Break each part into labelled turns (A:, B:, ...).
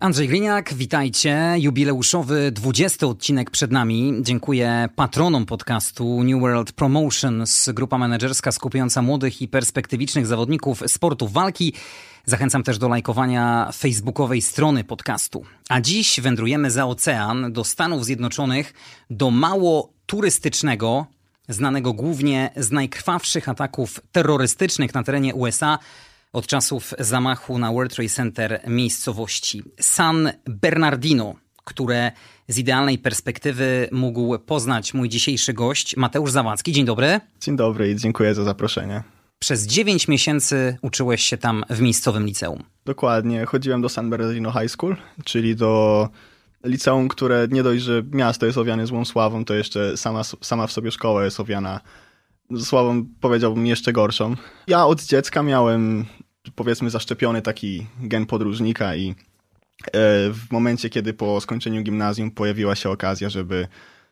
A: Andrzej Gliniak, witajcie. Jubileuszowy 20 odcinek przed nami. Dziękuję patronom podcastu New World Promotions, grupa menedżerska skupiająca młodych i perspektywicznych zawodników sportu walki. Zachęcam też do lajkowania facebookowej strony podcastu. A dziś wędrujemy za ocean do Stanów Zjednoczonych, do mało turystycznego, znanego głównie z najkrwawszych ataków terrorystycznych na terenie USA od czasów zamachu na World Trade Center miejscowości San Bernardino, które z idealnej perspektywy mógł poznać mój dzisiejszy gość, Mateusz Zawadzki. Dzień dobry.
B: Dzień dobry i dziękuję za zaproszenie.
A: Przez 9 miesięcy uczyłeś się tam w miejscowym liceum.
B: Dokładnie. Chodziłem do San Bernardino High School, czyli do liceum, które nie dość, że miasto jest owiane złą sławą, to jeszcze sama, sama w sobie szkoła jest owiana sławą, powiedziałbym, jeszcze gorszą. Ja od dziecka miałem, powiedzmy, zaszczepiony taki gen podróżnika i e, w momencie, kiedy po skończeniu gimnazjum pojawiła się okazja, żeby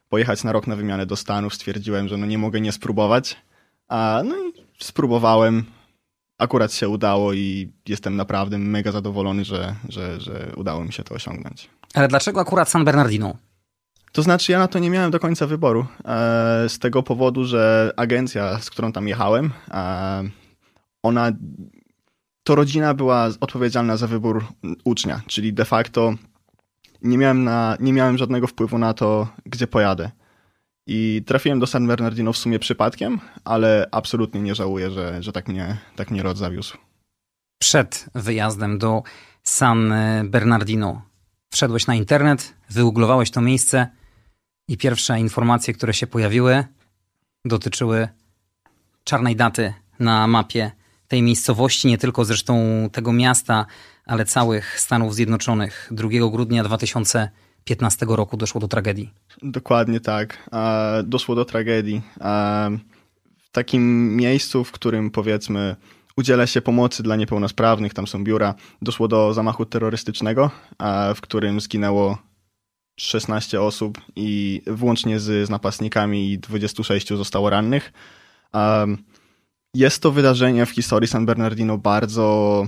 B: pojechać na rok na wymianę do Stanów, stwierdziłem, że no nie mogę nie spróbować. A, no i spróbowałem. Akurat się udało i jestem naprawdę mega zadowolony, że, że, że udało mi się to osiągnąć.
A: Ale dlaczego akurat San Bernardino?
B: To znaczy, ja na to nie miałem do końca wyboru. E, z tego powodu, że agencja, z którą tam jechałem, e, ona. To rodzina była odpowiedzialna za wybór ucznia, czyli de facto nie miałem, na, nie miałem żadnego wpływu na to, gdzie pojadę. I trafiłem do San Bernardino w sumie przypadkiem, ale absolutnie nie żałuję, że, że tak, mnie, tak mnie rod zawiózł.
A: Przed wyjazdem do San Bernardino wszedłeś na internet, wygooglowałeś to miejsce i pierwsze informacje, które się pojawiły, dotyczyły czarnej daty na mapie tej miejscowości, nie tylko zresztą tego miasta, ale całych Stanów Zjednoczonych. 2 grudnia 2015 roku doszło do tragedii.
B: Dokładnie tak. Doszło do tragedii. W takim miejscu, w którym powiedzmy udziela się pomocy dla niepełnosprawnych, tam są biura, doszło do zamachu terrorystycznego, w którym zginęło 16 osób i włącznie z, z napastnikami i 26 zostało rannych. Um, jest to wydarzenie w historii San Bernardino bardzo.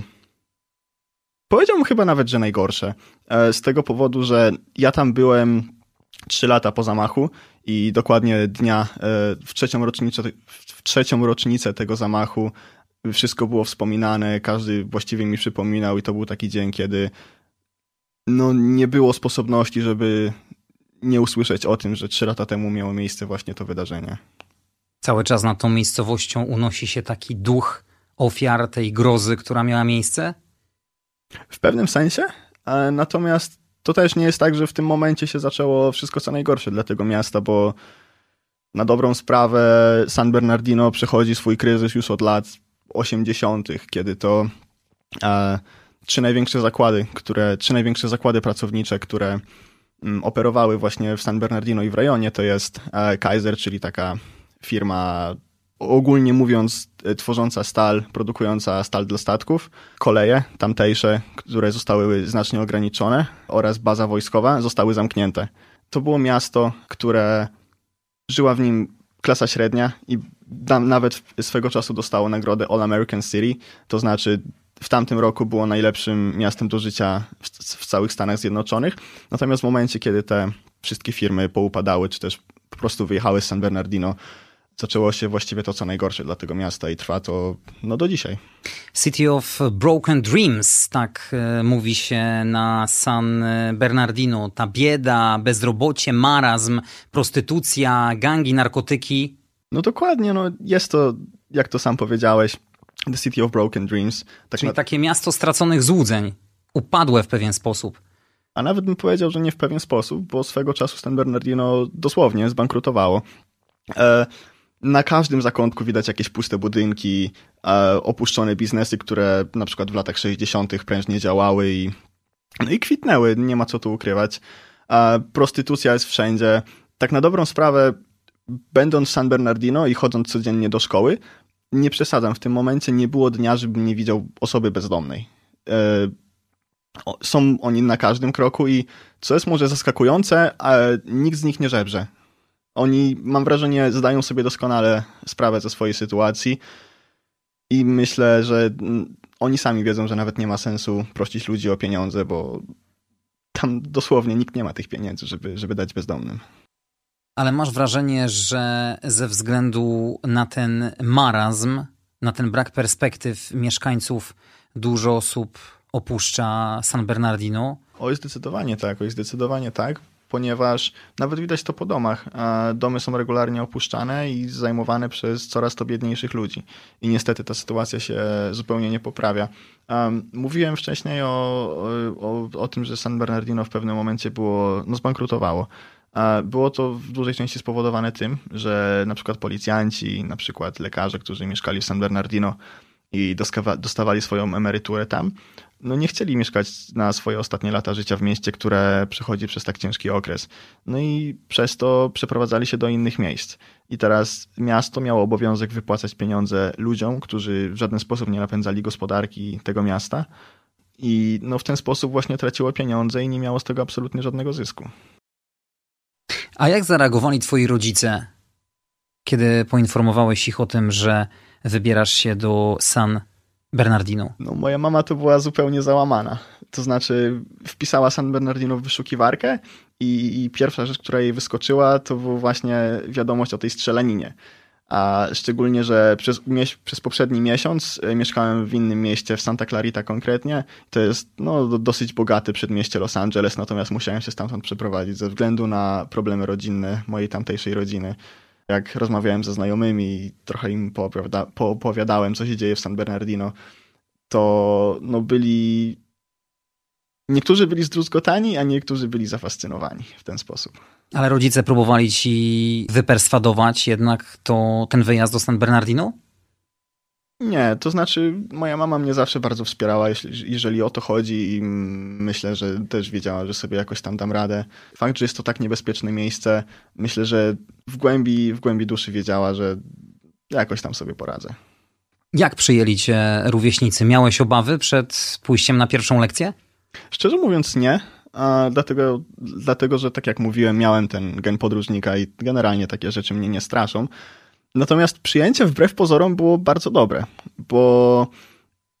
B: Powiedziałbym chyba nawet, że najgorsze. E, z tego powodu, że ja tam byłem 3 lata po zamachu i dokładnie dnia e, w trzecią rocznicę, w trzecią rocznicę tego zamachu wszystko było wspominane, każdy właściwie mi przypominał i to był taki dzień, kiedy no, nie było sposobności, żeby nie usłyszeć o tym, że trzy lata temu miało miejsce właśnie to wydarzenie.
A: Cały czas nad tą miejscowością unosi się taki duch ofiar tej grozy, która miała miejsce?
B: W pewnym sensie, natomiast to też nie jest tak, że w tym momencie się zaczęło wszystko co najgorsze dla tego miasta, bo na dobrą sprawę San Bernardino przechodzi swój kryzys już od lat 80., kiedy to e, trzy największe zakłady, które, trzy największe zakłady pracownicze, które mm, operowały właśnie w San Bernardino i w rejonie, to jest e, Kaiser, czyli taka firma ogólnie mówiąc e, tworząca stal, produkująca stal dla statków, koleje tamtejsze, które zostały znacznie ograniczone oraz baza wojskowa zostały zamknięte. To było miasto, które żyła w nim klasa średnia i nawet swego czasu dostało nagrodę All American City, to znaczy w tamtym roku było najlepszym miastem do życia w, w, całych Stanach Zjednoczonych. Natomiast w momencie, kiedy te wszystkie firmy poupadały, czy też po prostu wyjechały z San Bernardino, zaczęło się właściwie to, co najgorsze dla tego miasta i trwa to no, do dzisiaj.
A: City of Broken Dreams, tak e, mówi się na San Bernardino. Ta bieda, bezrobocie, marazm, prostytucja, gangi, narkotyki.
B: No dokładnie, no jest to, jak to sam powiedziałeś, The City of Broken Dreams.
A: Tak Czyli na... takie miasto straconych złudzeń, upadłe w pewien sposób.
B: A nawet bym powiedział, że nie w pewien sposób, bo swego czasu San Bernardino dosłownie zbankrutowało. E, na każdym zakątku widać jakieś puste budynki, e, opuszczone biznesy, które na przykład w latach 60. prężnie działały i, no i kwitnęły, nie ma co tu ukrywać. E, prostytucja jest wszędzie. Tak na dobrą sprawę, będąc w San Bernardino i chodząc codziennie do szkoły, nie przesadzam, w tym momencie nie było dnia, żebym nie widział osoby bezdomnej. E, są oni na każdym kroku i co jest może zaskakujące, ale nikt z nich nie żebrze. Oni, mam wrażenie, zdają sobie doskonale sprawę ze swojej sytuacji i myślę, że oni sami wiedzą, że nawet nie ma sensu prosić ludzi o pieniądze, bo tam dosłownie nikt nie ma tych pieniędzy, żeby, żeby dać bezdomnym.
A: Ale masz wrażenie, że ze względu na ten marazm, na ten brak perspektyw mieszkańców, dużo osób opuszcza San Bernardino?
B: Oj, zdecydowanie tak, oj, zdecydowanie tak, ponieważ nawet widać to po domach. Domy są regularnie opuszczane i zajmowane przez coraz to biedniejszych ludzi. I niestety ta sytuacja się zupełnie nie poprawia. Mówiłem wcześniej o, o, o tym, że San Bernardino w pewnym momencie było, no zbankrutowało. Było to w dużej części spowodowane tym, że na przykład policjanci, na przykład lekarze, którzy mieszkali w San Bernardino i dostawali swoją emeryturę tam, no nie chcieli mieszkać na swoje ostatnie lata życia w mieście, które przechodzi przez tak ciężki okres. No i przez to przeprowadzali się do innych miejsc. I teraz miasto miało obowiązek wypłacać pieniądze ludziom, którzy w żaden sposób nie napędzali gospodarki tego miasta. I no w ten sposób właśnie traciło pieniądze i nie miało z tego absolutnie żadnego zysku.
A: A jak zareagowali twoi rodzice, kiedy poinformowałeś ich o tym, że wybierasz się do San Bernardino?
B: No, moja mama to była zupełnie załamana. To znaczy, wpisała San Bernardino w wyszukiwarkę i, i pierwsza rzecz, która jej wyskoczyła, to była właśnie wiadomość o tej strzelaninie. A szczególnie, że przez, przez poprzedni miesiąc e, mieszkałem w innym mieście, w Santa Clarita konkretnie. To jest no, dosyć bogate przedmieście Los Angeles, natomiast musiałem się stamtąd przeprowadzić ze względu na problemy rodzinne mojej tamtejszej rodziny. Jak rozmawiałem ze znajomymi i trochę im poopowiada, poopowiadałem, co się dzieje w San Bernardino, to no, byli. Niektórzy byli zdruzgotani, a niektórzy byli zafascynowani w ten sposób.
A: Ale rodzice próbowali ci wyperswadować jednak to, ten wyjazd do San Bernardino?
B: Nie, to znaczy moja mama mnie zawsze bardzo wspierała, jeśli, jeżeli o to chodzi i myślę, że też wiedziała, że sobie jakoś tam dam radę. Fakt, że jest to tak niebezpieczne miejsce, myślę, że w głębi, w głębi duszy wiedziała, że jakoś tam sobie poradzę.
A: Jak przyjęli cię rówieśnicy? Miałeś obawy przed pójściem na pierwszą lekcję?
B: Szczerze mówiąc nie, a dlatego, dlatego, że tak jak mówiłem, miałem ten gen podróżnika i generalnie takie rzeczy mnie nie straszą. Natomiast przyjęcie wbrew pozorom było bardzo dobre, bo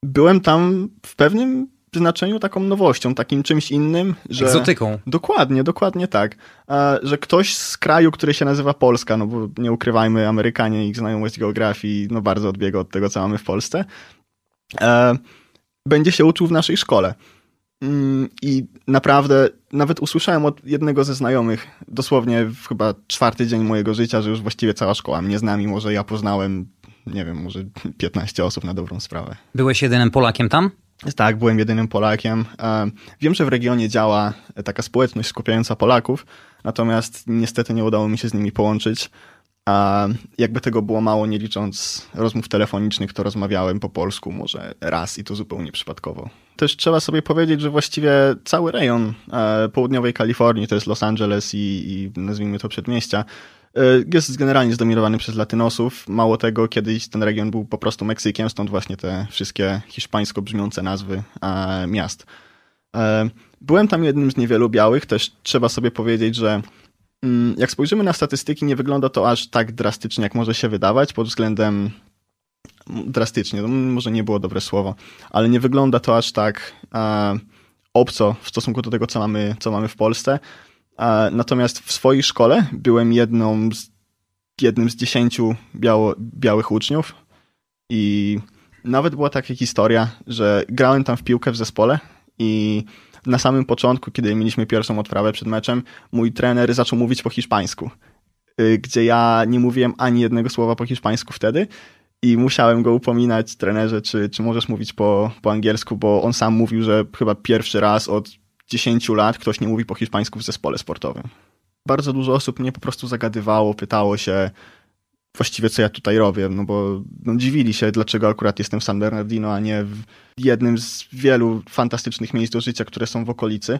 B: byłem tam w pewnym znaczeniu taką nowością, takim czymś innym, że...
A: Egzotyką.
B: Dokładnie, dokładnie tak. Że ktoś z kraju, który się nazywa Polska, no bo nie ukrywajmy, Amerykanie, ich znajomość geografii, no bardzo odbiega od tego, co mamy w Polsce, e, będzie się uczył w naszej szkole. Mm, I naprawdę, nawet usłyszałem od jednego ze znajomych, dosłownie w chyba czwarty dzień mojego życia, że już właściwie cała szkoła mnie zna, mimo że ja poznałem, nie wiem, może 15 osób na dobrą sprawę.
A: Byłeś jedynym Polakiem tam?
B: Tak, byłem jedynym Polakiem. E, wiem, że w regionie działa taka społeczność skupiająca Polaków, natomiast niestety nie udało mi się z nimi połączyć. A jakby tego było mało, nie licząc rozmów telefonicznych, to rozmawiałem po polsku może raz i to zupełnie przypadkowo. Też trzeba sobie powiedzieć, że właściwie cały rejon e, południowej Kalifornii, to jest Los Angeles i, i nazwijmy to przedmieścia, e, jest generalnie zdominowany przez latynosów. Mało tego, kiedyś ten region był po prostu Meksykiem, stąd właśnie te wszystkie hiszpańsko brzmiące nazwy e, miast. Byłem tam jednym z niewielu białych, też trzeba sobie powiedzieć, że Mm, jak spojrzymy na statystyki, nie wygląda to aż tak drastycznie, jak może się wydawać, pod względem drastycznie, to może nie było dobre słowo, ale nie wygląda to aż tak e, obco w stosunku do tego, co mamy, co mamy w Polsce. E, natomiast w swojej szkole byłem jedną z, jednym z dziesięciu biało, białych uczniów i nawet była taka historia, że grałem tam w piłkę w zespole i na samym początku, kiedy mieliśmy pierwszą odprawę przed meczem, mój trener zaczął mówić po hiszpańsku, y, gdzie ja nie mówiłem ani jednego słowa po hiszpańsku wtedy i musiałem go upominać, trenerze, czy, czy możesz mówić po, po angielsku, bo on sam mówił, że chyba pierwszy raz od 10 lat ktoś nie mówi po hiszpańsku w zespole sportowym. Bardzo dużo osób mnie po prostu zagadywało, pytało się, właściwie co ja tutaj robię, no bo no, dziwili się, dlaczego akurat jestem w San Bernardino, a nie w jednym z wielu fantastycznych miejsc do życia, które są w okolicy.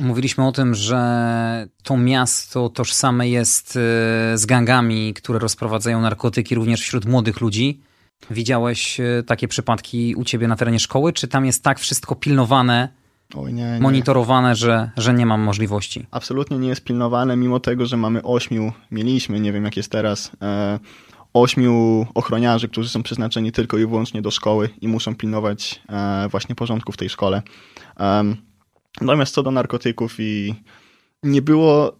A: Mówiliśmy o tym, że to miasto tożsame jest e, z gangami, które rozprowadzają narkotyki również wśród młodych ludzi. Widziałeś e, takie przypadki u ciebie na terenie szkoły, czy tam jest tak wszystko pilnowane,
B: Oj, nie, nie.
A: monitorowane, że, że nie mam możliwości?
B: Absolutnie nie jest pilnowane, mimo tego, że mamy ośmiu, mieliśmy, nie wiem jak jest teraz, e, ośmiu ochroniarzy, którzy są przeznaczeni tylko i wyłącznie do szkoły i muszą pilnować e, właśnie porządku w tej szkole. Um, natomiast co do narkotyków i nie było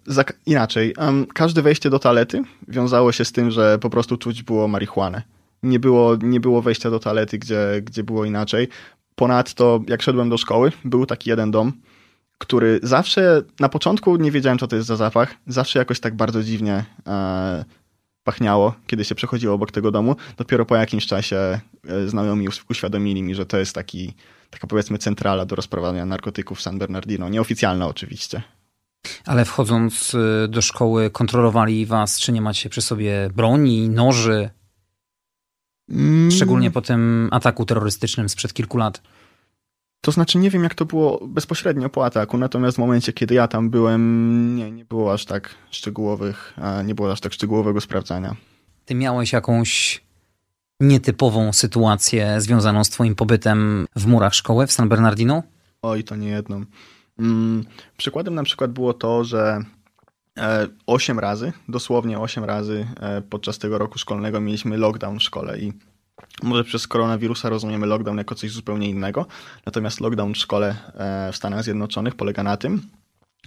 B: inaczej. Um, każde wejście do toalety wiązało się z tym, że po prostu czuć było marihuanę. Nie było, nie było wejścia do toalety, gdzie, gdzie było inaczej. Ponadto, jak szedłem do szkoły, był taki jeden dom, który zawsze, na początku nie wiedziałem, co to jest za zapach. Zawsze jakoś tak bardzo dziwnie e, pachniało, kiedy się przechodziło obok tego domu. Dopiero po jakimś czasie e, znajomi uświadomili mi, że to jest taki, taka powiedzmy centrala do rozprowadzania narkotyków w San Bernardino. Nieoficjalna oczywiście.
A: Ale wchodząc y, do szkoły kontrolowali was, czy nie macie przy sobie broni, noży? Mm. Szczególnie po tym ataku terrorystycznym sprzed kilku lat.
B: To znaczy nie wiem, jak to było bezpośrednio po ataku, natomiast w momencie, kiedy ja tam byłem, nie, nie było aż tak szczegółowych, nie było aż tak szczegółowego sprawdzania.
A: Ty miałeś jakąś nietypową sytuację związaną z twoim pobytem w murach szkoły w San Bernardino?
B: Oj, to nie jedną. Mm, przykładem na przykład było to, że 8 e, razy, dosłownie 8 razy e, podczas tego roku szkolnego mieliśmy lockdown w szkole i może przez koronawirusa rozumiemy lockdown jako coś zupełnie innego, natomiast lockdown w szkole e, w Stanach Zjednoczonych polega na tym,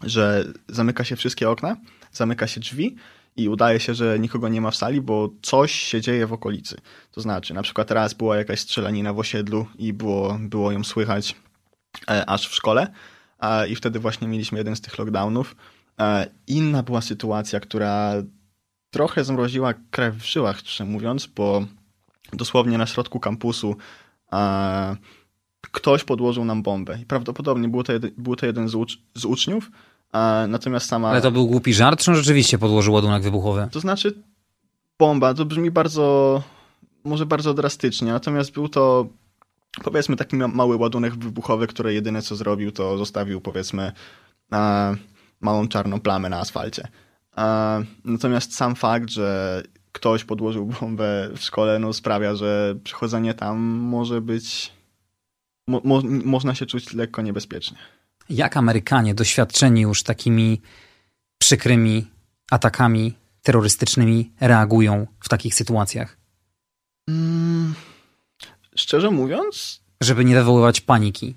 B: że zamyka się wszystkie okna, zamyka się drzwi i udaje się, że nikogo nie ma w sali, bo coś się dzieje w okolicy. To znaczy, na przykład raz była jakaś strzelanina w osiedlu i było, było ją słychać aż w szkole, i wtedy właśnie mieliśmy jeden z tych lockdownów. Inna była sytuacja, która trochę zmroziła krew w żyłach, szczerze mówiąc, bo dosłownie na środku kampusu ktoś podłożył nam bombę. I prawdopodobnie był to, jeden, był to jeden z, ucz, z uczniów, natomiast sama...
A: Ale to był głupi żart, czy on rzeczywiście podłożył ładunek wybuchowy?
B: To znaczy bomba, to brzmi bardzo, może bardzo drastycznie, natomiast był to powiedzmy taki mały ładunek wybuchowy, który jedyne co zrobił, to zostawił powiedzmy e, małą czarną plamę na asfalcie. Natomiast sam fakt, że ktoś podłożył bombę w szkole, no sprawia, że przychodzenie tam może być, mo, mo, można się czuć lekko niebezpiecznie.
A: Jak Amerykanie doświadczeni już takimi przykrymi atakami terrorystycznymi reagują w takich sytuacjach?
B: Mm Szczerze mówiąc.
A: Żeby nie wywoływać paniki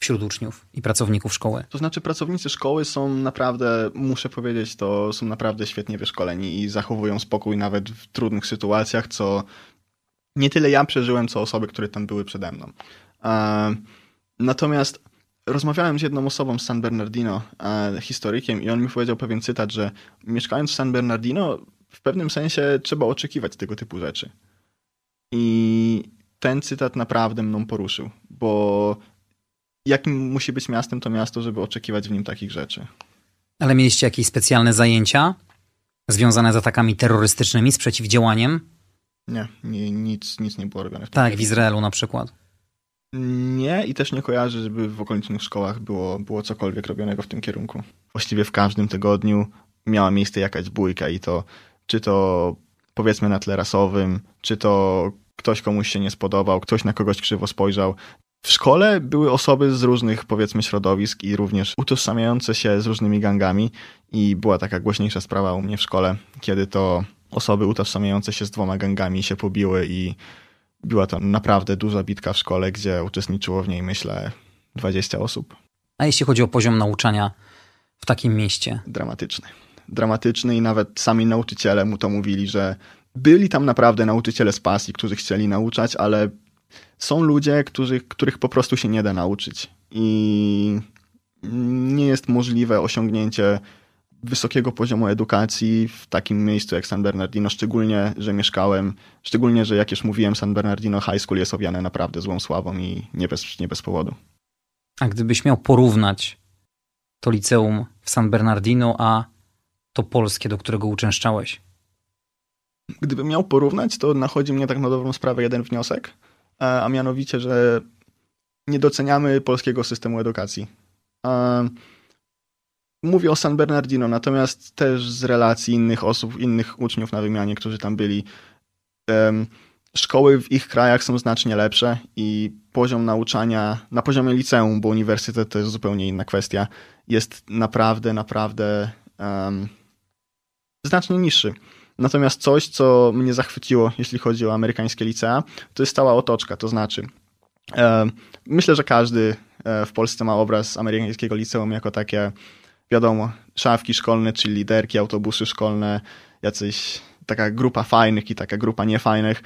A: wśród uczniów i pracowników szkoły.
B: To znaczy, pracownicy szkoły są naprawdę, muszę powiedzieć, to są naprawdę świetnie wyszkoleni i zachowują spokój nawet w trudnych sytuacjach, co nie tyle ja przeżyłem, co osoby, które tam były przede mną. Natomiast rozmawiałem z jedną osobą z San Bernardino, historykiem, i on mi powiedział pewien cytat, że mieszkając w San Bernardino, w pewnym sensie trzeba oczekiwać tego typu rzeczy. I ten cytat naprawdę mną poruszył, bo jakim musi być miastem to miasto, żeby oczekiwać w nim takich rzeczy.
A: Ale mieliście jakieś specjalne zajęcia związane z atakami terrorystycznymi, z przeciwdziałaniem?
B: Nie, nie nic, nic nie było robione. W
A: tak, w Izraelu na przykład.
B: Nie i też nie kojarzę, żeby w okolicznych szkołach było, było cokolwiek robionego w tym kierunku. Właściwie w każdym tygodniu miała miejsce jakaś bójka i to czy to powiedzmy na tle rasowym, czy to ktoś komuś się nie spodobał, ktoś na kogoś krzywo spojrzał. W szkole były osoby z różnych, powiedzmy, środowisk i również utożsamiające się z różnymi gangami i była taka głośniejsza sprawa u mnie w szkole, kiedy to osoby utożsamiające się z dwoma gangami się pobiły i była to naprawdę duża bitka w szkole, gdzie uczestniczyło w niej, myślę, 20 osób.
A: A jeśli chodzi o poziom nauczania w takim mieście?
B: Dramatyczny. Dramatyczny i nawet sami nauczyciele mu to mówili, że byli tam naprawdę nauczyciele z pasji, którzy chcieli nauczać, ale są ludzie, którzy, których po prostu się nie da nauczyć. I nie jest możliwe osiągnięcie wysokiego poziomu edukacji w takim miejscu jak San Bernardino, szczególnie, że mieszkałem, szczególnie, że jak już mówiłem, San Bernardino High School jest owiane naprawdę złą sławą i nie bez, nie bez powodu.
A: A gdybyś miał porównać to liceum w San Bernardino, a to polskie, do którego uczęszczałeś,
B: Gdybym miał porównać, to nachodzi mnie tak na dobrą sprawę jeden wniosek, a mianowicie, że nie doceniamy polskiego systemu edukacji. Mówię o San Bernardino, natomiast też z relacji innych osób, innych uczniów na wymianie, którzy tam byli. szkoły w ich krajach są znacznie lepsze i poziom nauczania na poziomie liceum, bo uniwersytet to jest zupełnie inna kwestia, jest naprawdę, naprawdę um, znacznie niższy. Natomiast coś, co mnie zachwyciło, jeśli chodzi o amerykańskie licea, to jest stała otoczka, to znaczy um, myślę, że każdy e, w Polsce ma obraz amerykańskiego liceum jako takie, wiadomo, szafki szkolne, czyli liderki, autobusy szkolne, jacyś taka grupa fajnych i taka grupa niefajnych.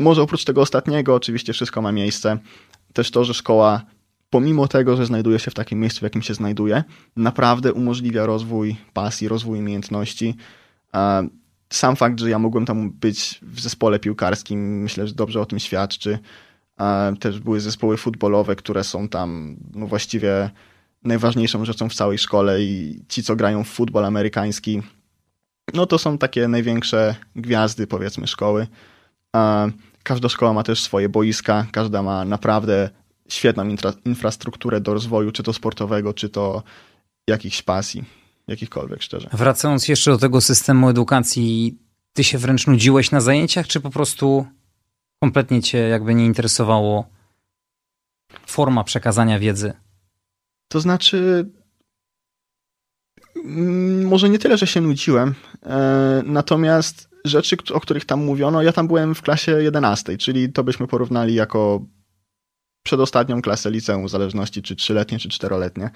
B: Może oprócz tego ostatniego, oczywiście wszystko ma miejsce. Też to, że szkoła, pomimo tego, że znajduje się w takim miejscu, w jakim się znajduje, naprawdę umożliwia rozwój pasji, rozwój umiejętności. Sam fakt, że ja mogłem tam być w zespole piłkarskim, myślę, że dobrze o tym świadczy. Też były zespoły futbolowe, które są tam no właściwie najważniejszą rzeczą w całej szkole i ci, co grają w futbol amerykański, no to są takie największe gwiazdy, powiedzmy, szkoły. Każda szkoła ma też swoje boiska, każda ma naprawdę świetną infra infrastrukturę do rozwoju, czy to sportowego, czy to jakichś pasji, jakichkolwiek szczerze.
A: Wracając jeszcze do tego systemu edukacji, ty się wręcz nudziłeś na zajęciach, czy po prostu kompletnie cię jakby nie interesowało forma przekazania wiedzy?
B: To znaczy, mm, może nie tyle, że się nudziłem, e, natomiast rzeczy, o których tam mówiono, ja tam byłem w klasie 11, czyli to byśmy porównali jako przedostatnią klasę liceum, w zależności czy trzyletnie, czy czteroletnie.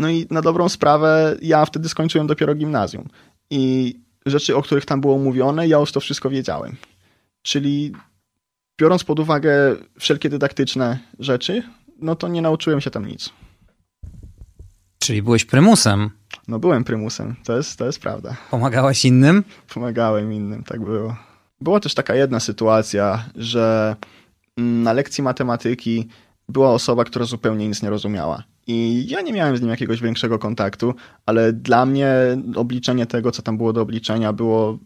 B: No i na dobrą sprawę, ja wtedy skończyłem dopiero gimnazjum. I rzeczy, o których tam było mówione, ja już to wszystko wiedziałem. Czyli biorąc pod uwagę wszelkie dydaktyczne rzeczy, no to nie nauczyłem się tam nic.
A: Czyli byłeś prymusem.
B: No byłem prymusem, to jest, to jest prawda.
A: Pomagałeś innym?
B: Pomagałem innym, tak było. Była też taka jedna sytuacja, że na lekcji matematyki była osoba, która zupełnie nic nie rozumiała. I ja nie miałem z nim jakiegoś większego kontaktu, ale dla mnie obliczenie tego, co tam było do obliczenia, było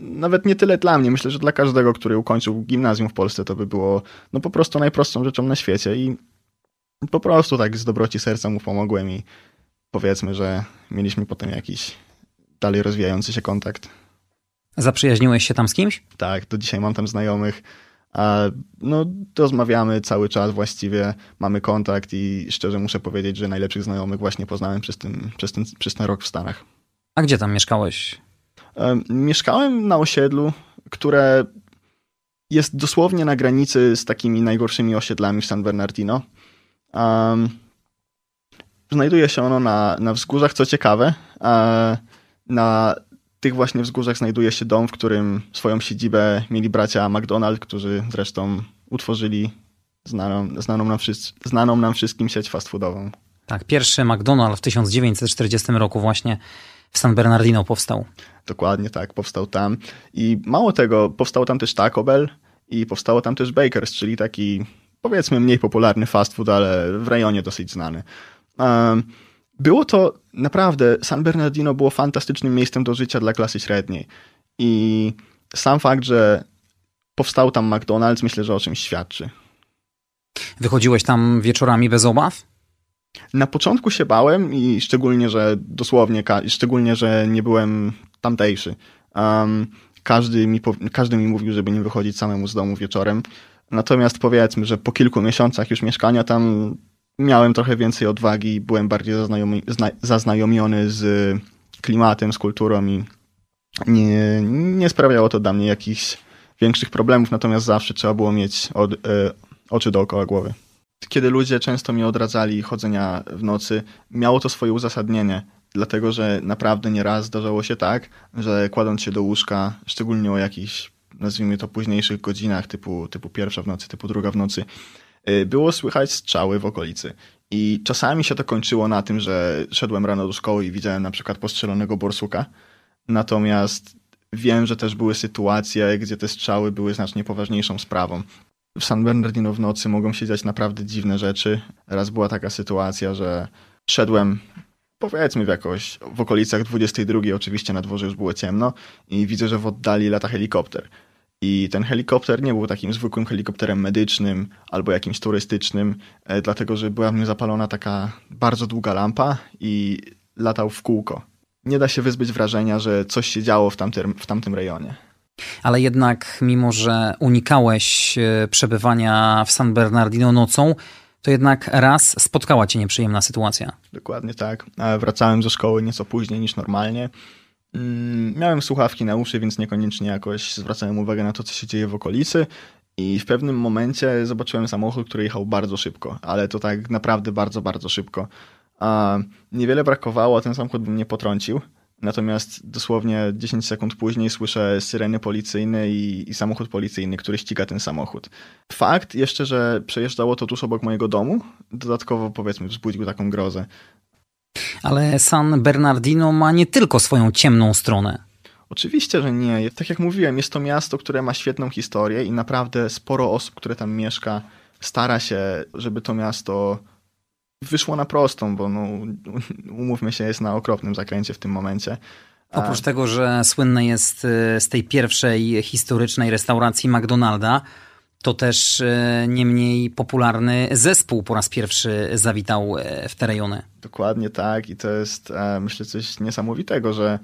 B: nawet nie tyle dla mnie. Myślę, że dla każdego, który ukończył gimnazjum w Polsce, to by było no po prostu najprostszą rzeczą na świecie. I po prostu tak z dobroci serca mu pomogłem i powiedzmy, że mieliśmy potem jakiś dalej rozwijający się kontakt.
A: Zaprzyjaźniłeś się tam z kimś?
B: Tak, do dzisiaj mam tam znajomych. A no, rozmawiamy cały czas właściwie, mamy kontakt i szczerze muszę powiedzieć, że najlepszych znajomych właśnie poznałem przez ten, przez ten, przez ten rok w Stanach.
A: A gdzie tam mieszkałeś?
B: Mieszkałem na osiedlu, które jest dosłownie na granicy z takimi najgorszymi osiedlami w San Bernardino. Um, znajduje się ono na, na wzgórzach, co ciekawe. Na tych właśnie wzgórzach znajduje się dom, w którym swoją siedzibę mieli bracia McDonald, którzy zresztą utworzyli znaną, znaną, nam, wszyscy, znaną nam wszystkim sieć fast foodową.
A: Tak, pierwszy McDonald's w 1940 roku właśnie w San Bernardino powstał.
B: Dokładnie tak, powstał tam. I mało tego, powstał tam też Taco Bell i powstało tam też Bakers, czyli taki powiedzmy mniej popularny fast food, ale w rejonie dosyć znany. Um, było to naprawdę, San Bernardino było fantastycznym miejscem do życia dla klasy średniej. I sam fakt, że powstał tam McDonald's, myślę, że o czymś świadczy.
A: Wychodziłeś tam wieczorami bez obaw?
B: Na początku się bałem i szczególnie, że dosłownie, szczególnie, że nie byłem tamtejszy. Um, każdy, mi, każdy mi mówił, żeby nie wychodzić samemu z domu wieczorem. Natomiast powiedzmy, że po kilku miesiącach już mieszkania tam miałem trochę więcej odwagi, byłem bardziej zaznajomi, zna, zaznajomiony z klimatem, z kulturą i nie, nie sprawiało to dla mnie jakichś większych problemów, natomiast zawsze trzeba było mieć od, y, oczy dookoła głowy. Kiedy ludzie często mi odradzali chodzenia w nocy, miało to swoje uzasadnienie, dlatego że naprawdę nieraz zdarzało się tak, że kładąc się do łóżka, szczególnie o jakichś, nazwijmy to, późniejszych godzinach, typu, typu pierwsza w nocy, typu druga w nocy, było słychać strzały w okolicy. I czasami się to kończyło na tym, że szedłem rano do szkoły i widziałem na przykład postrzelonego borsuka. Natomiast wiem, że też były sytuacje, gdzie te strzały były znacznie poważniejszą sprawą. W San Bernardino w nocy mogą się dziać naprawdę dziwne rzeczy. Raz była taka sytuacja, że szedłem powiedzmy w jakoś w okolicach 22, oczywiście na dworze już było ciemno i widzę, że w oddali lata helikopter. I ten helikopter nie był takim zwykłym helikopterem medycznym albo jakimś turystycznym, e, dlatego że była w nim zapalona taka bardzo długa lampa i latał w kółko. Nie da się wyzbyć wrażenia, że coś się działo w tamtym, w tamtym rejonie.
A: Ale jednak, mimo że unikałeś e, przebywania w San Bernardino nocą, to jednak raz spotkała cię nieprzyjemna sytuacja.
B: Dokładnie tak. Wracałem ze szkoły nieco później niż normalnie. Mm, miałem słuchawki na uszy, więc niekoniecznie jakoś zwracałem uwagę na to, co się dzieje w okolicy. I w pewnym momencie zobaczyłem samochód, który jechał bardzo szybko, ale to tak naprawdę bardzo, bardzo szybko. A niewiele brakowało, ten samochód by mnie potrącił. Natomiast dosłownie 10 sekund później słyszę syreny policyjne i, i, samochód policyjny, który ściga ten samochód. Fakt jeszcze, że przejeżdżało to tuż obok mojego domu, dodatkowo powiedzmy wzbudził taką grozę.
A: Ale San Bernardino ma nie tylko swoją ciemną stronę.
B: Oczywiście, że nie. Tak jak mówiłem, jest to miasto, które ma świetną historię i naprawdę sporo osób, które tam mieszka, stara się, żeby to miasto wyszło na prostą, bo no, umówmy się, jest na okropnym zakręcie w tym momencie.
A: Oprócz tego, że słynne jest y, z tej pierwszej historycznej restauracji McDonalda, to też y, nie mniej popularny zespół po raz pierwszy zawitał y, w te rejony.
B: Dokładnie tak i to jest e, myślę coś niesamowitego, że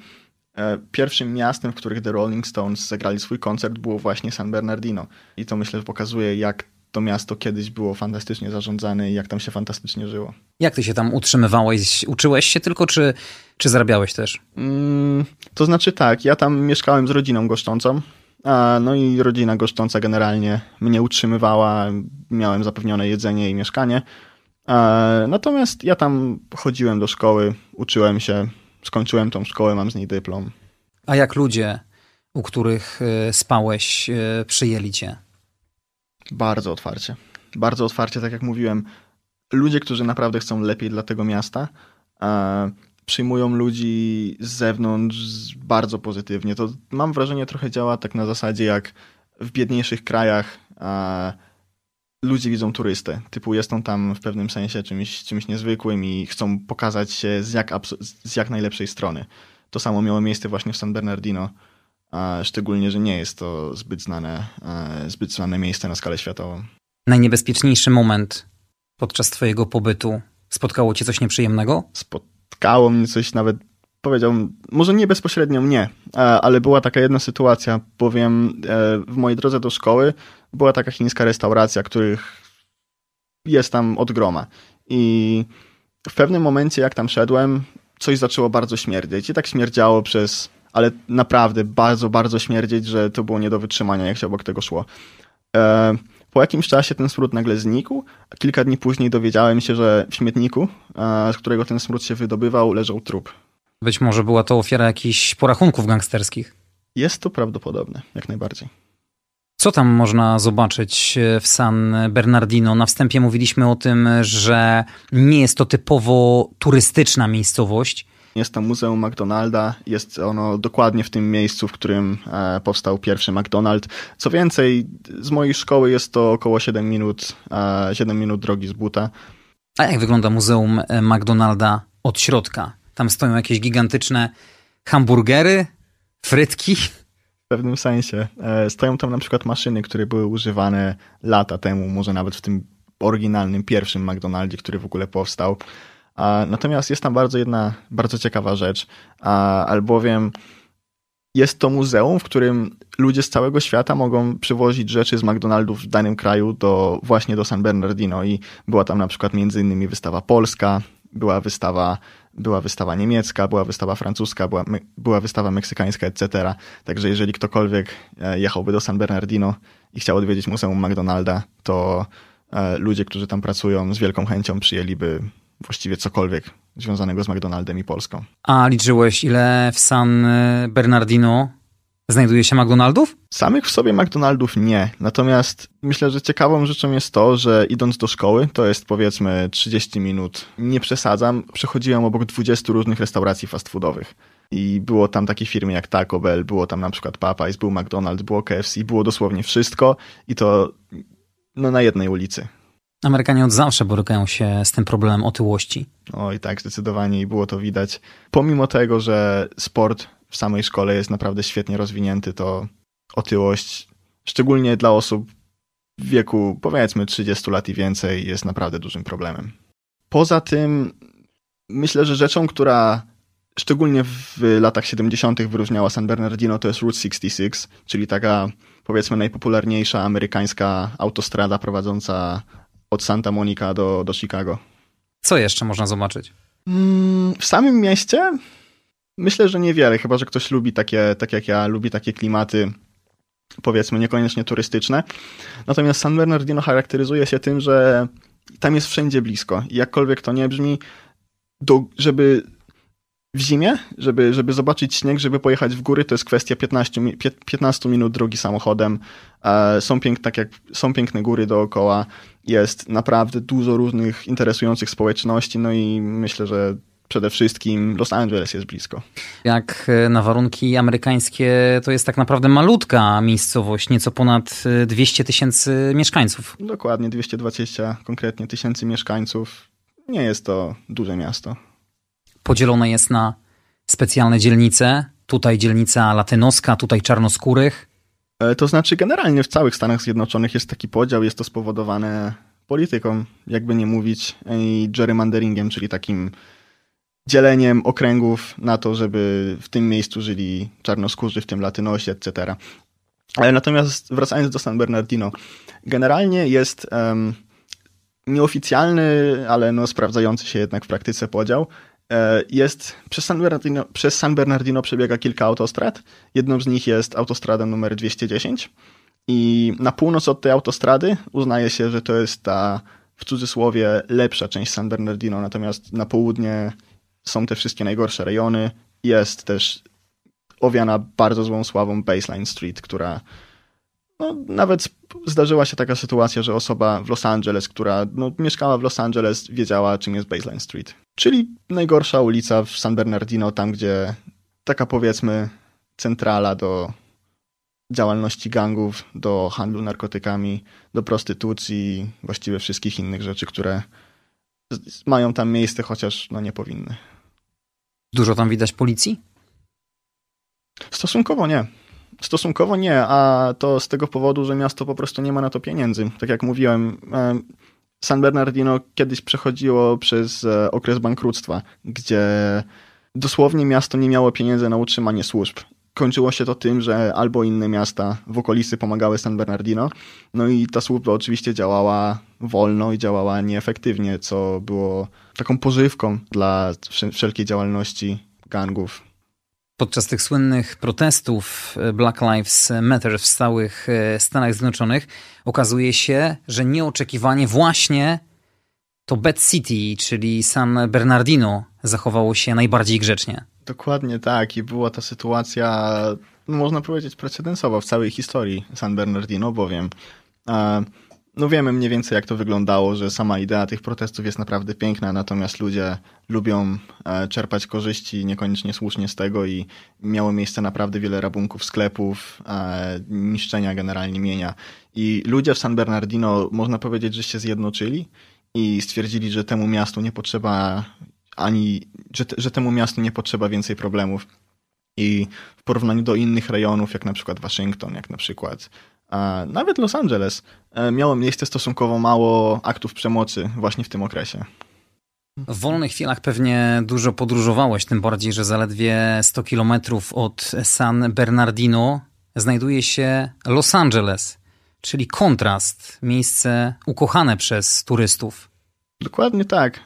B: e, pierwszym miastem, w których The Rolling Stones zagrali swój koncert było właśnie San Bernardino. I to myślę, pokazuje jak to miasto kiedyś było fantastycznie zarządzane i jak tam się fantastycznie żyło.
A: Jak ty się tam utrzymywałeś? Uczyłeś się tylko, czy, czy zarabiałeś też?
B: Mm, to znaczy tak, ja tam mieszkałem z rodziną goszczącą, a, no i rodzina goszcząca generalnie mnie utrzymywała, miałem zapewnione jedzenie i mieszkanie. Natomiast ja tam chodziłem do szkoły, uczyłem się, skończyłem tą szkołę, mam z niej dyplom.
A: A jak ludzie, u których y, spałeś, y, przyjęli cię?
B: Bardzo otwarcie. Bardzo otwarcie, tak jak mówiłem. Ludzie, którzy naprawdę chcą lepiej dla tego miasta, przyjmują ludzi z zewnątrz bardzo pozytywnie. To mam wrażenie trochę działa tak na zasadzie jak w biedniejszych krajach e, ludzie widzą turystę. Typu jest on tam w pewnym sensie czymś, czymś niezwykłym i chcą pokazać się z jak, z jak najlepszej strony. To samo miało miejsce właśnie w San Bernardino a szczególnie, że nie jest to zbyt znane, e, zbyt znane miejsce na skalę światową.
A: Najniebezpieczniejszy moment podczas twojego pobytu spotkało cię coś nieprzyjemnego?
B: Spotkało mnie coś nawet, powiedziałbym, może nie bezpośrednio mnie, e, ale była taka jedna sytuacja, bowiem e, w mojej drodze do szkoły była taka chińska restauracja, których jest tam od groma. I w pewnym momencie, jak tam szedłem, coś zaczęło bardzo śmierdzieć. I tak śmierdziało przez ale naprawdę bardzo, bardzo śmierdzieć, że to było nie do wytrzymania, jak się obok tego szło. E, po jakimś czasie ten smród nagle znikł. Kilka dni później dowiedziałem się, że w śmietniku, e, z którego ten smród się wydobywał, leżał trup.
A: Być może była to ofiara jakichś porachunków gangsterskich.
B: Jest to prawdopodobne, jak najbardziej.
A: Co tam można zobaczyć w San Bernardino? Na wstępie mówiliśmy o tym, że nie jest to typowo turystyczna miejscowość.
B: Jest tam Muzeum McDonalda, jest ono dokładnie w tym miejscu, w którym e, powstał pierwszy McDonald. Co więcej, z mojej szkoły jest to około 7 minut, 7 e, minut drogi z buta.
A: A jak wygląda Muzeum e, McDonalda od środka? Tam stoją jakieś gigantyczne hamburgery, frytki?
B: W pewnym sensie. Stoją tam na przykład maszyny, które były używane lata temu, może nawet w tym oryginalnym pierwszym McDonaldzie, który w ogóle powstał. Natomiast jest tam bardzo jedna bardzo ciekawa rzecz, albowiem jest to muzeum, w którym ludzie z całego świata mogą przywozić rzeczy z McDonaldów w danym kraju do, właśnie do San Bernardino i była tam na przykład między innymi wystawa polska, była wystawa, była wystawa niemiecka, była wystawa francuska, była, była wystawa meksykańska, etc. Także jeżeli ktokolwiek e, jechałby do San Bernardino i chciał odwiedzić Muzeum McDonalda, to e, ludzie, którzy tam pracują z wielką chęcią przyjęliby właściwie cokolwiek związanego z McDonaldem i Polską.
A: A liczyłeś, ile w San Bernardino znajduje się McDonaldów?
B: Samych w sobie McDonaldów nie. Natomiast myślę, że ciekawą rzeczą jest to, że idąc do szkoły, to jest powiedzmy 30 minut, nie przesadzam, przechodziłem obok 20 różnych restauracji fast foodowych. I było tam takie firmy jak Taco Bell, było tam na przykład Popeyes, był McDonald's, było KFC, było dosłownie wszystko i to no, na jednej ulicy.
A: Amerykanie od zawsze borykają się z tym problemem otyłości.
B: Oj, tak, zdecydowanie i było to widać. Pomimo tego, że sport w samej szkole jest naprawdę świetnie rozwinięty, to otyłość, szczególnie dla osób w wieku powiedzmy 30 lat i więcej, jest naprawdę dużym problemem. Poza tym, myślę, że rzeczą, która szczególnie w latach 70. wyróżniała San Bernardino, to jest Route 66, czyli taka powiedzmy najpopularniejsza amerykańska autostrada prowadząca od Santa Monica do, do Chicago.
A: Co jeszcze można zobaczyć?
B: Mm, w samym mieście myślę, że niewiele, chyba że ktoś lubi takie, tak jak ja, lubi takie klimaty powiedzmy niekoniecznie turystyczne. Natomiast San Bernardino charakteryzuje się tym, że tam jest wszędzie blisko. Jakkolwiek to nie brzmi, do, żeby w zimie, żeby, żeby zobaczyć śnieg, żeby pojechać w góry, to jest kwestia 15, 15 minut drogi samochodem. E, są, pięk, tak jak, są piękne góry dookoła, jest naprawdę dużo różnych interesujących społeczności, no i myślę, że przede wszystkim Los Angeles jest blisko.
A: Jak e, na warunki amerykańskie, to jest tak naprawdę malutka miejscowość, nieco ponad 200 tysięcy mieszkańców.
B: Dokładnie, 220 konkretnie tysięcy mieszkańców. Nie jest to duże miasto
A: podzielone jest na specjalne dzielnice. Tutaj dzielnica latynoska, tutaj czarnoskórych.
B: E, to znaczy, generalnie w całych Stanach Zjednoczonych jest taki podział, jest to spowodowane polityką, jakby nie mówić, i gerrymanderingiem, czyli takim dzieleniem okręgów na to, żeby w tym miejscu żyli czarnoskórzy, w tym latynosi, etc. Ale natomiast wracając do San Bernardino, generalnie jest um, nieoficjalny, ale no sprawdzający się jednak w praktyce podział E, jest przez San, Bernardino, przez San Bernardino przebiega kilka autostrad. Jedną z nich jest autostrada numer 210 i na północ od tej autostrady uznaje się, że to jest ta w cudzysłowie lepsza część San Bernardino, natomiast na południe są te wszystkie najgorsze rejony. Jest też owiana bardzo złą sławą Baseline Street, która no, nawet zdarzyła się taka sytuacja, że osoba w Los Angeles, która no, mieszkała w Los Angeles, wiedziała, czym jest Baseline Street. Czyli najgorsza ulica w San Bernardino, tam gdzie taka powiedzmy centrala do działalności gangów, do handlu narkotykami, do prostytucji, właściwie wszystkich innych rzeczy, które mają tam miejsce, chociaż no, nie powinny.
A: Dużo tam widać policji?
B: Stosunkowo nie. Stosunkowo nie, a to z tego powodu, że miasto po prostu nie ma na to pieniędzy. Tak jak mówiłem, San Bernardino kiedyś przechodziło przez e, okres bankructwa, gdzie dosłownie miasto nie miało pieniędzy na utrzymanie służb. Kończyło się to tym, że albo inne miasta w okolicy pomagały San Bernardino, no i ta służba oczywiście działała wolno i działała nieefektywnie, co było taką pożywką dla wszelkiej działalności gangów
A: Podczas tych słynnych protestów e, Black Lives Matter w stałych e, Stanach Zjednoczonych okazuje się, że nieoczekiwanie właśnie to Bad City, czyli San Bernardino, zachowało się najbardziej grzecznie.
B: Dokładnie tak i była ta sytuacja, można powiedzieć, precedensowa w całej historii San Bernardino, bowiem no wiemy mniej więcej jak to wyglądało, że sama idea tych protestów jest naprawdę piękna, natomiast ludzie lubią e, czerpać korzyści niekoniecznie słusznie z tego i miało miejsce naprawdę wiele rabunków sklepów, e, niszczenia generalnie mienia. I ludzie w San Bernardino można powiedzieć, że się zjednoczyli i stwierdzili, że temu miastu nie potrzeba ani, że, że temu miastu nie potrzeba więcej problemów. I w porównaniu do innych rejonów, jak na przykład Waszyngton, jak na przykład nawet Los Angeles e, miało miejsce stosunkowo mało aktów przemocy właśnie w tym okresie.
A: W wolnych chwilach pewnie dużo podróżowałeś, tym bardziej, że zaledwie 100 kilometrów od San Bernardino znajduje się Los Angeles, czyli kontrast, miejsce ukochane przez turystów.
B: Dokładnie tak.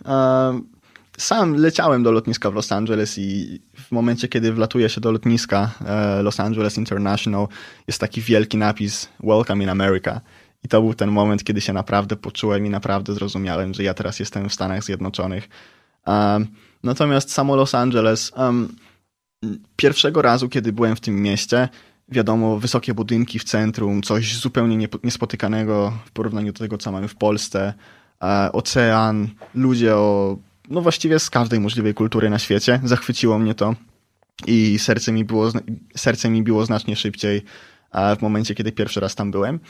B: Sam leciałem do lotniska w Los Angeles i w momencie, kiedy wlatuje się do lotniska e, Los Angeles International, jest taki wielki napis Welcome in America. I to był ten moment, kiedy się naprawdę poczułem i naprawdę zrozumiałem, że ja teraz jestem w Stanach Zjednoczonych. Um, natomiast samo Los Angeles, um, pierwszego razu, kiedy byłem w tym mieście, wiadomo, wysokie budynki w centrum, coś zupełnie niespotykanego w porównaniu do tego, co mamy w Polsce, e, ocean, ludzie o no właściwie z każdej możliwej kultury na świecie. Zachwyciło mnie to i serce mi było, serce mi biło znacznie szybciej w momencie, kiedy pierwszy raz tam byłem.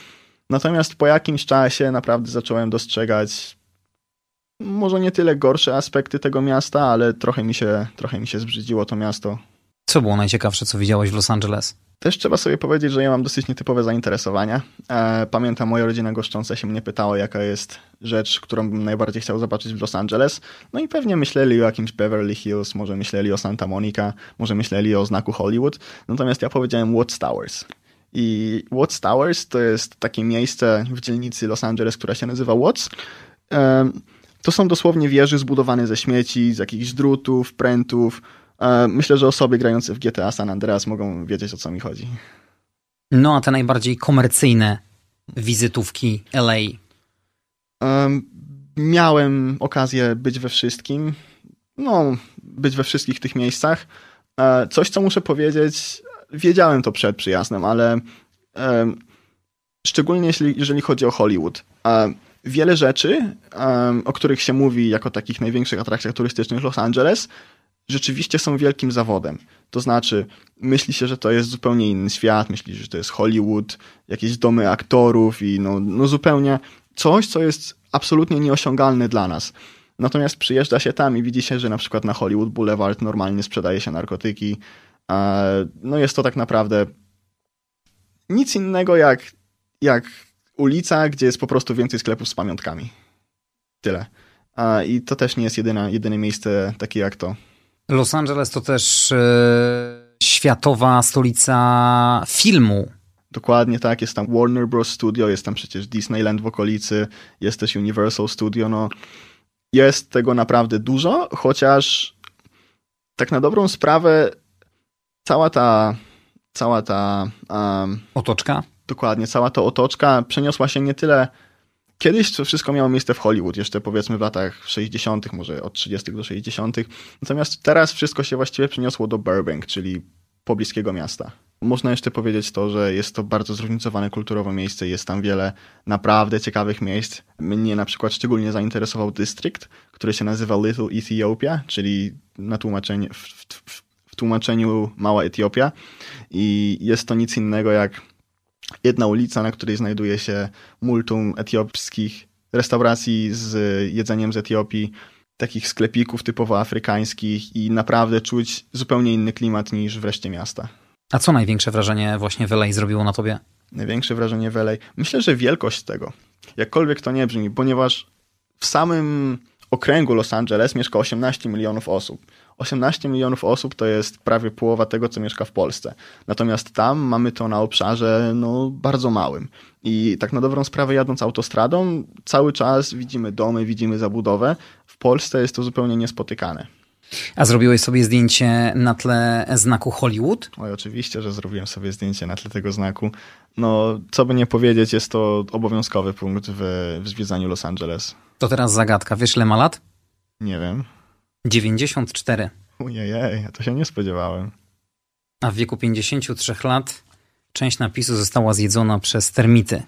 B: Natomiast po jakimś czasie naprawdę zacząłem dostrzegać może nie tyle gorsze aspekty tego miasta, ale trochę mi się, trochę mi się zbrzydziło to miasto.
A: Co było najciekawsze, co widziałeś w Los Angeles?
B: Też trzeba sobie powiedzieć, że ja mam dosyć nietypowe zainteresowania. E, pamiętam, moja rodzina goszcząca się mnie pytała, jaka jest rzecz, którą bym najbardziej chciał zobaczyć w Los Angeles. No i pewnie myśleli o jakimś Beverly Hills, może myśleli o Santa Monica, może myśleli o znaku Hollywood. Natomiast ja powiedziałem Watts Towers. I Watts Towers to jest takie miejsce w dzielnicy Los Angeles, która się nazywa Watts. E, to są dosłownie wieże zbudowane ze śmieci, z jakichś drutów, prętów, myślę, że osoby grające w GTA San Andreas mogą wiedzieć, o co mi chodzi.
A: No, a te najbardziej komercyjne wizytówki LA?
B: Miałem okazję być we wszystkim. No, być we wszystkich tych miejscach. E, coś, co muszę powiedzieć, wiedziałem to przed przyjazdem, ale szczególnie jeśli, jeżeli chodzi o Hollywood. E, wiele rzeczy, o których się mówi jako takich największych atrakcjach turystycznych Los Angeles, rzeczywiście są wielkim zawodem. To znaczy, myśli się, że to jest zupełnie inny świat, myśli że to jest Hollywood, jakieś domy aktorów i no, no zupełnie coś, co jest absolutnie nieosiągalne dla nas. Natomiast przyjeżdża się tam i widzi się, że na przykład na Hollywood Boulevard normalnie sprzedaje się narkotyki. No jest to tak naprawdę nic innego jak, jak ulica, gdzie jest po prostu więcej sklepów z pamiątkami. Tyle. I to też nie jest jedyne, jedyne miejsce takie jak to.
A: Los Angeles to też e, światowa stolica filmu.
B: Dokładnie tak, jest tam Warner Bros. Studio, jest tam przecież Disneyland w okolicy, jest też Universal Studio. No, jest tego naprawdę dużo, chociaż tak na dobrą sprawę cała ta cała ta
A: um, otoczka?
B: Dokładnie, cała ta otoczka przeniosła się nie tyle Kiedyś to wszystko miało miejsce w Hollywood, jeszcze powiedzmy w latach 60., może od 30. do 60. Natomiast teraz wszystko się właściwie przeniosło do Burbank, czyli pobliskiego miasta. Można jeszcze powiedzieć to, że jest to bardzo zróżnicowane kulturowo miejsce, jest tam wiele naprawdę ciekawych miejsc. Mnie na przykład szczególnie zainteresował dystrykt, który się nazywa Little Ethiopia, czyli na w, w, w tłumaczeniu Mała Etiopia. I jest to nic innego jak jedna ulica, na której znajduje się multum etiopskich restauracji z jedzeniem z Etiopii, takich sklepików typowo afrykańskich i naprawdę czuć zupełnie inny klimat niż w reszcie miasta.
A: A co największe wrażenie właśnie w LA zrobiło na tobie?
B: Największe wrażenie w LA? Myślę, że wielkość tego. Jakkolwiek to nie brzmi, ponieważ w samym okręgu Los Angeles mieszka 18 milionów osób. 18 milionów osób to jest prawie połowa tego, co mieszka w Polsce. Natomiast tam mamy to na obszarze no, bardzo małym. I tak na dobrą sprawę jadąc autostradą, cały czas widzimy domy, widzimy zabudowę. W Polsce jest to zupełnie niespotykane.
A: A zrobiłeś sobie zdjęcie na tle znaku Hollywood?
B: Oj, oczywiście, że zrobiłem sobie zdjęcie na tle tego znaku. No, co by nie powiedzieć, jest to obowiązkowy punkt w, w zwiedzaniu Los Angeles.
A: To teraz zagadka. Wiesz, ile ma lat?
B: Nie wiem.
A: 94.
B: Ojej, ja to się nie spodziewałem.
A: A w wieku 53 lat część napisu została zjedzona przez termity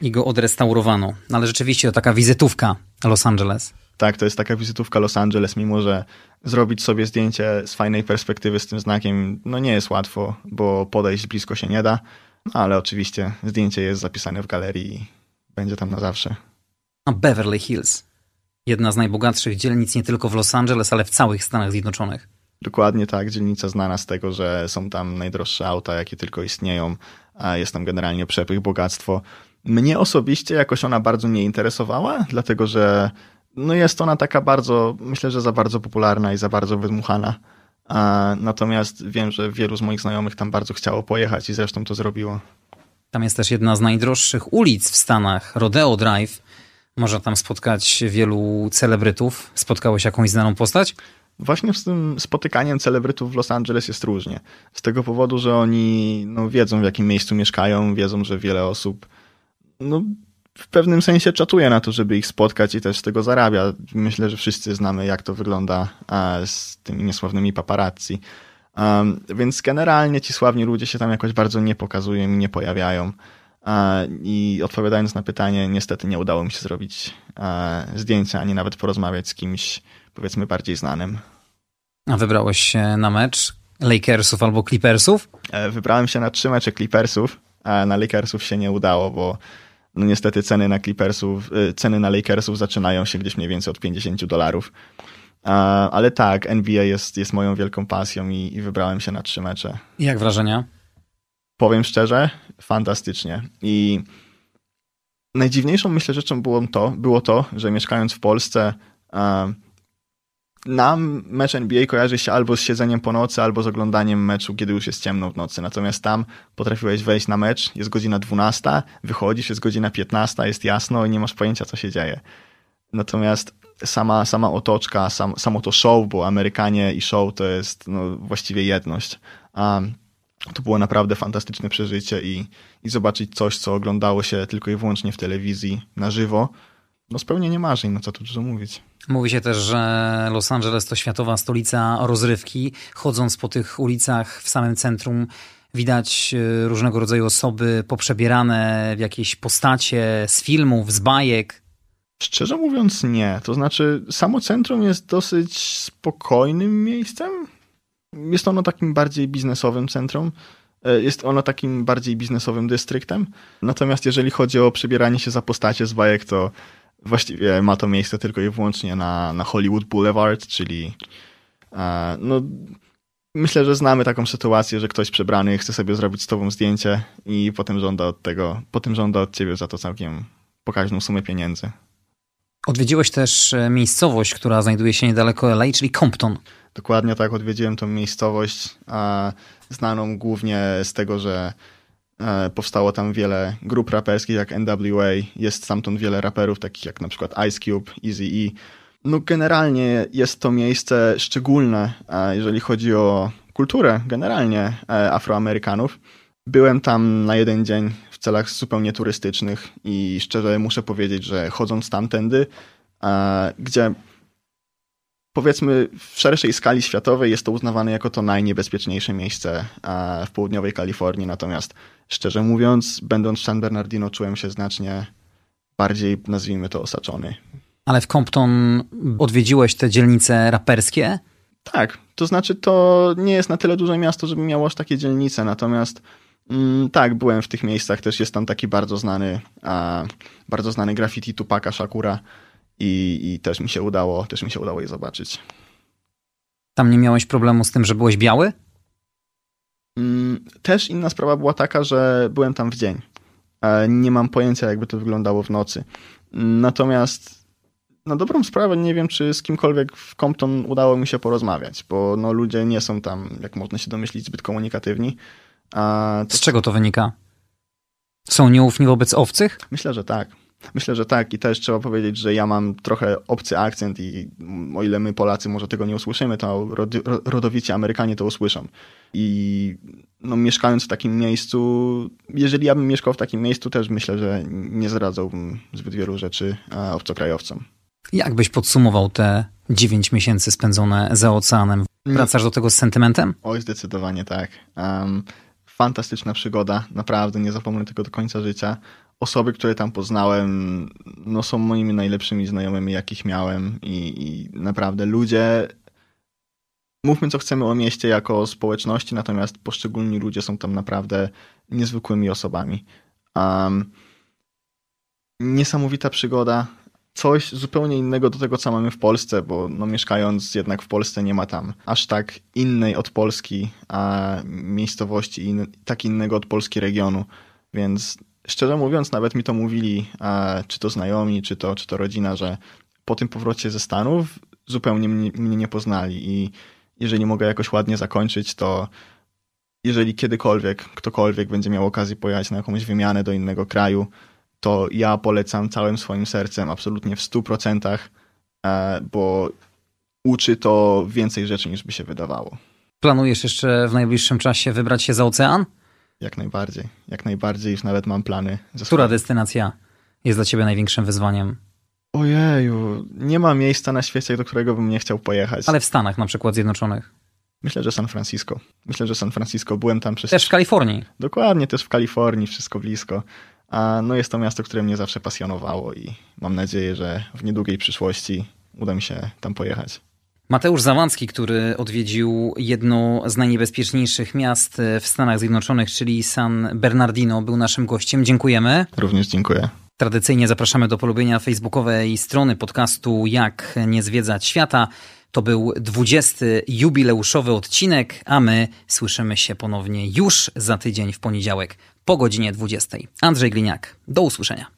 A: i go odrestaurowano. No, ale rzeczywiście to taka wizytówka Los Angeles.
B: Tak, to jest taka wizytówka Los Angeles, mimo że zrobić sobie zdjęcie z fajnej perspektywy z tym znakiem, no nie jest łatwo, bo podejść blisko się nie da, no, ale oczywiście zdjęcie jest zapisane w galerii i będzie tam na zawsze.
A: A Beverly Hills jedna z najbogatszych dzielnic nie tylko w Los Angeles, ale w całych Stanach Zjednoczonych.
B: Dokładnie tak, dzielnica znana z tego, że są tam najdroższe auta, jakie tylko istnieją, a jest tam generalnie przepych, bogactwo. Mnie osobiście jakoś ona bardzo nie interesowała, dlatego że no jest ona taka bardzo, myślę, że za bardzo popularna i za bardzo wydmuchana. Natomiast wiem, że wielu z moich znajomych tam bardzo chciało pojechać i zresztą to zrobiło.
A: Tam jest też jedna z najdroższych ulic w Stanach, Rodeo Drive, można tam spotkać wielu celebrytów. Spotkałeś jakąś znaną postać?
B: Właśnie z tym spotykaniem celebrytów w Los Angeles jest różnie. Z tego powodu, że oni no, wiedzą, w jakim miejscu mieszkają, wiedzą, że wiele osób no, w pewnym sensie czatuje na to, żeby ich spotkać i też z tego zarabia. Myślę, że wszyscy znamy, jak to wygląda z tymi niesławnymi paparazzi. Um, więc generalnie ci sławni ludzie się tam jakoś bardzo nie pokazują i nie pojawiają. I odpowiadając na pytanie, niestety nie udało mi się zrobić zdjęcia, ani nawet porozmawiać z kimś, powiedzmy, bardziej znanym.
A: A wybrałeś się na mecz Lakersów albo Clippersów?
B: E, wybrałem się na trzy mecze Clippersów, a na Lakersów się nie udało, bo no niestety ceny na Clippersów, e, ceny na Lakersów zaczynają się gdzieś mniej więcej od 50 dolarów. Ale tak, NBA jest, jest moją wielką pasją i, i wybrałem się na trzy mecze.
A: Jak wrażenia?
B: Powiem szczerze, fantastycznie. I najdziwniejszą myślę rzeczą było to, było to że mieszkając w Polsce, nam mecz NBA kojarzy się albo z siedzeniem po nocy, albo z oglądaniem meczu, kiedy już jest ciemno w nocy. Natomiast tam potrafiłeś wejść na mecz, jest godzina 12, wychodzisz, jest godzina 15, jest jasno i nie masz pojęcia, co się dzieje. Natomiast sama, sama otoczka, sam, samo to show, bo Amerykanie i show to jest no, właściwie jedność. Um, to było naprawdę fantastyczne przeżycie i, i zobaczyć coś, co oglądało się tylko i wyłącznie w telewizji na żywo, no spełnienie marzeń, no co tu dużo mówić.
A: Mówi się też, że Los Angeles to światowa stolica rozrywki. Chodząc po tych ulicach w samym centrum, widać e, różnego rodzaju osoby poprzebierane w jakieś postacie z filmów, z bajek.
B: Szczerze mówiąc, nie. To znaczy, samo centrum jest dosyć spokojnym miejscem. Jest ono takim bardziej biznesowym centrum. E, jest ono takim bardziej biznesowym dystryktem. Natomiast jeżeli chodzi o przebieranie się za postacie z bajek, to właściwie ma to miejsce tylko i wyłącznie na, na Hollywood Boulevard, czyli e, no, myślę, że znamy taką sytuację, że ktoś przebrany chce sobie zrobić z tobą zdjęcie i potem żąda od tego, potem żąda od ciebie za to całkiem pokaźną sumę pieniędzy.
A: Odwiedziłeś też e, miejscowość, która znajduje się niedaleko LA, czyli Compton.
B: Dokładnie tak, odwiedziłem tą miejscowość, znaną głównie z tego, że e, powstało tam wiele grup raperskich jak NWA, jest stamtąd wiele raperów takich jak na przykład Ice Cube, Eazy-E. No generalnie jest to miejsce szczególne, jeżeli chodzi o kulturę generalnie e, Afroamerykanów. Byłem tam na jeden dzień w celach zupełnie turystycznych i szczerze muszę powiedzieć, że chodząc tamtędy, gdzie powiedzmy w szerszej skali światowej jest to uznawane jako to najniebezpieczniejsze miejsce w południowej Kalifornii, natomiast szczerze mówiąc, będąc w San Bernardino czułem się znacznie bardziej, nazwijmy to, osaczony.
A: Ale w Compton odwiedziłeś te dzielnice raperskie?
B: Tak, to znaczy to nie jest na tyle duże miasto, żeby miało aż takie dzielnice, natomiast mm, tak, byłem w tych miejscach, też jest tam taki bardzo znany, a, bardzo znany graffiti Tupaka Shakura, i, i też mi się udało, też mi się udało je zobaczyć.
A: Tam nie miałeś problemu z tym, że byłeś biały?
B: Mm, też inna sprawa była taka, że byłem tam w dzień. Nie mam pojęcia, jakby to wyglądało w nocy. Natomiast na dobrą sprawę nie wiem, czy z kimkolwiek w Compton udało mi się porozmawiać, bo no, ludzie nie są tam, jak można się domyślić, zbyt komunikatywni.
A: To... Z czego to wynika? Są nieufni wobec obcych?
B: Myślę, że tak. Myślę, że tak i też trzeba powiedzieć, że ja mam trochę obcy akcent i o ile my Polacy może tego nie usłyszymy, to rodowici Amerykanie to usłyszą. I no, mieszkając w takim miejscu, jeżeli ja bym mieszkał w takim miejscu, też myślę, że nie zradzałbym zbyt wielu rzeczy obcokrajowcom.
A: Jak byś podsumował te dziewięć miesięcy spędzone za oceanem? Wracasz do tego z sentymentem?
B: Oj, zdecydowanie tak. Um, fantastyczna przygoda, naprawdę nie zapomnę tego do końca życia osoby, które tam poznałem, no są moimi najlepszymi znajomymi, jakich miałem i, i naprawdę ludzie mówmy co chcemy o mieście jako społeczności, natomiast poszczególni ludzie są tam naprawdę niezwykłymi osobami. Um, niesamowita przygoda, coś zupełnie innego do tego, co mamy w Polsce, bo no, mieszkając jednak w Polsce nie ma tam aż tak innej od Polski a miejscowości i in, tak innego od Polski regionu, więc szczerze mówiąc, nawet mi to mówili, czy to znajomi, czy to, czy to rodzina, że po tym powrocie ze Stanów zupełnie mnie, mnie nie poznali i jeżeli mogę jakoś ładnie zakończyć, to jeżeli kiedykolwiek ktokolwiek będzie miał okazję pojechać na jakąś wymianę do innego kraju, to ja polecam całym swoim sercem, absolutnie w 100%, e, bo uczy to więcej rzeczy niż by się wydawało.
A: Planujesz jeszcze w najbliższym czasie wybrać się za ocean?
B: Jak najbardziej. Jak najbardziej już nawet mam plany.
A: Która destynacja jest dla ciebie największym wyzwaniem?
B: Ojeju, nie ma miejsca na świecie, do którego bym nie chciał pojechać.
A: Ale w Stanach na przykład Zjednoczonych.
B: Myślę, że San Francisco. Myślę, że San Francisco. Byłem tam przez...
A: Też w Kalifornii.
B: Dokładnie, też w Kalifornii, wszystko blisko. A no jest to miasto, które mnie zawsze pasjonowało i mam nadzieję, że w niedługiej przyszłości uda mi się tam pojechać.
A: Mateusz Zawancki, który odwiedził jedno z najniebezpieczniejszych miast w Stanach Zjednoczonych, czyli San Bernardino, był naszym gościem. Dziękujemy.
B: Również dziękuję.
A: Tradycyjnie zapraszamy do polubienia facebookowej strony podcastu Jak nie zwiedzać świata. To był 20. jubileuszowy odcinek, a my słyszymy się ponownie już za tydzień w poniedziałek po godzinie 20. Andrzej Gliniak, do usłyszenia.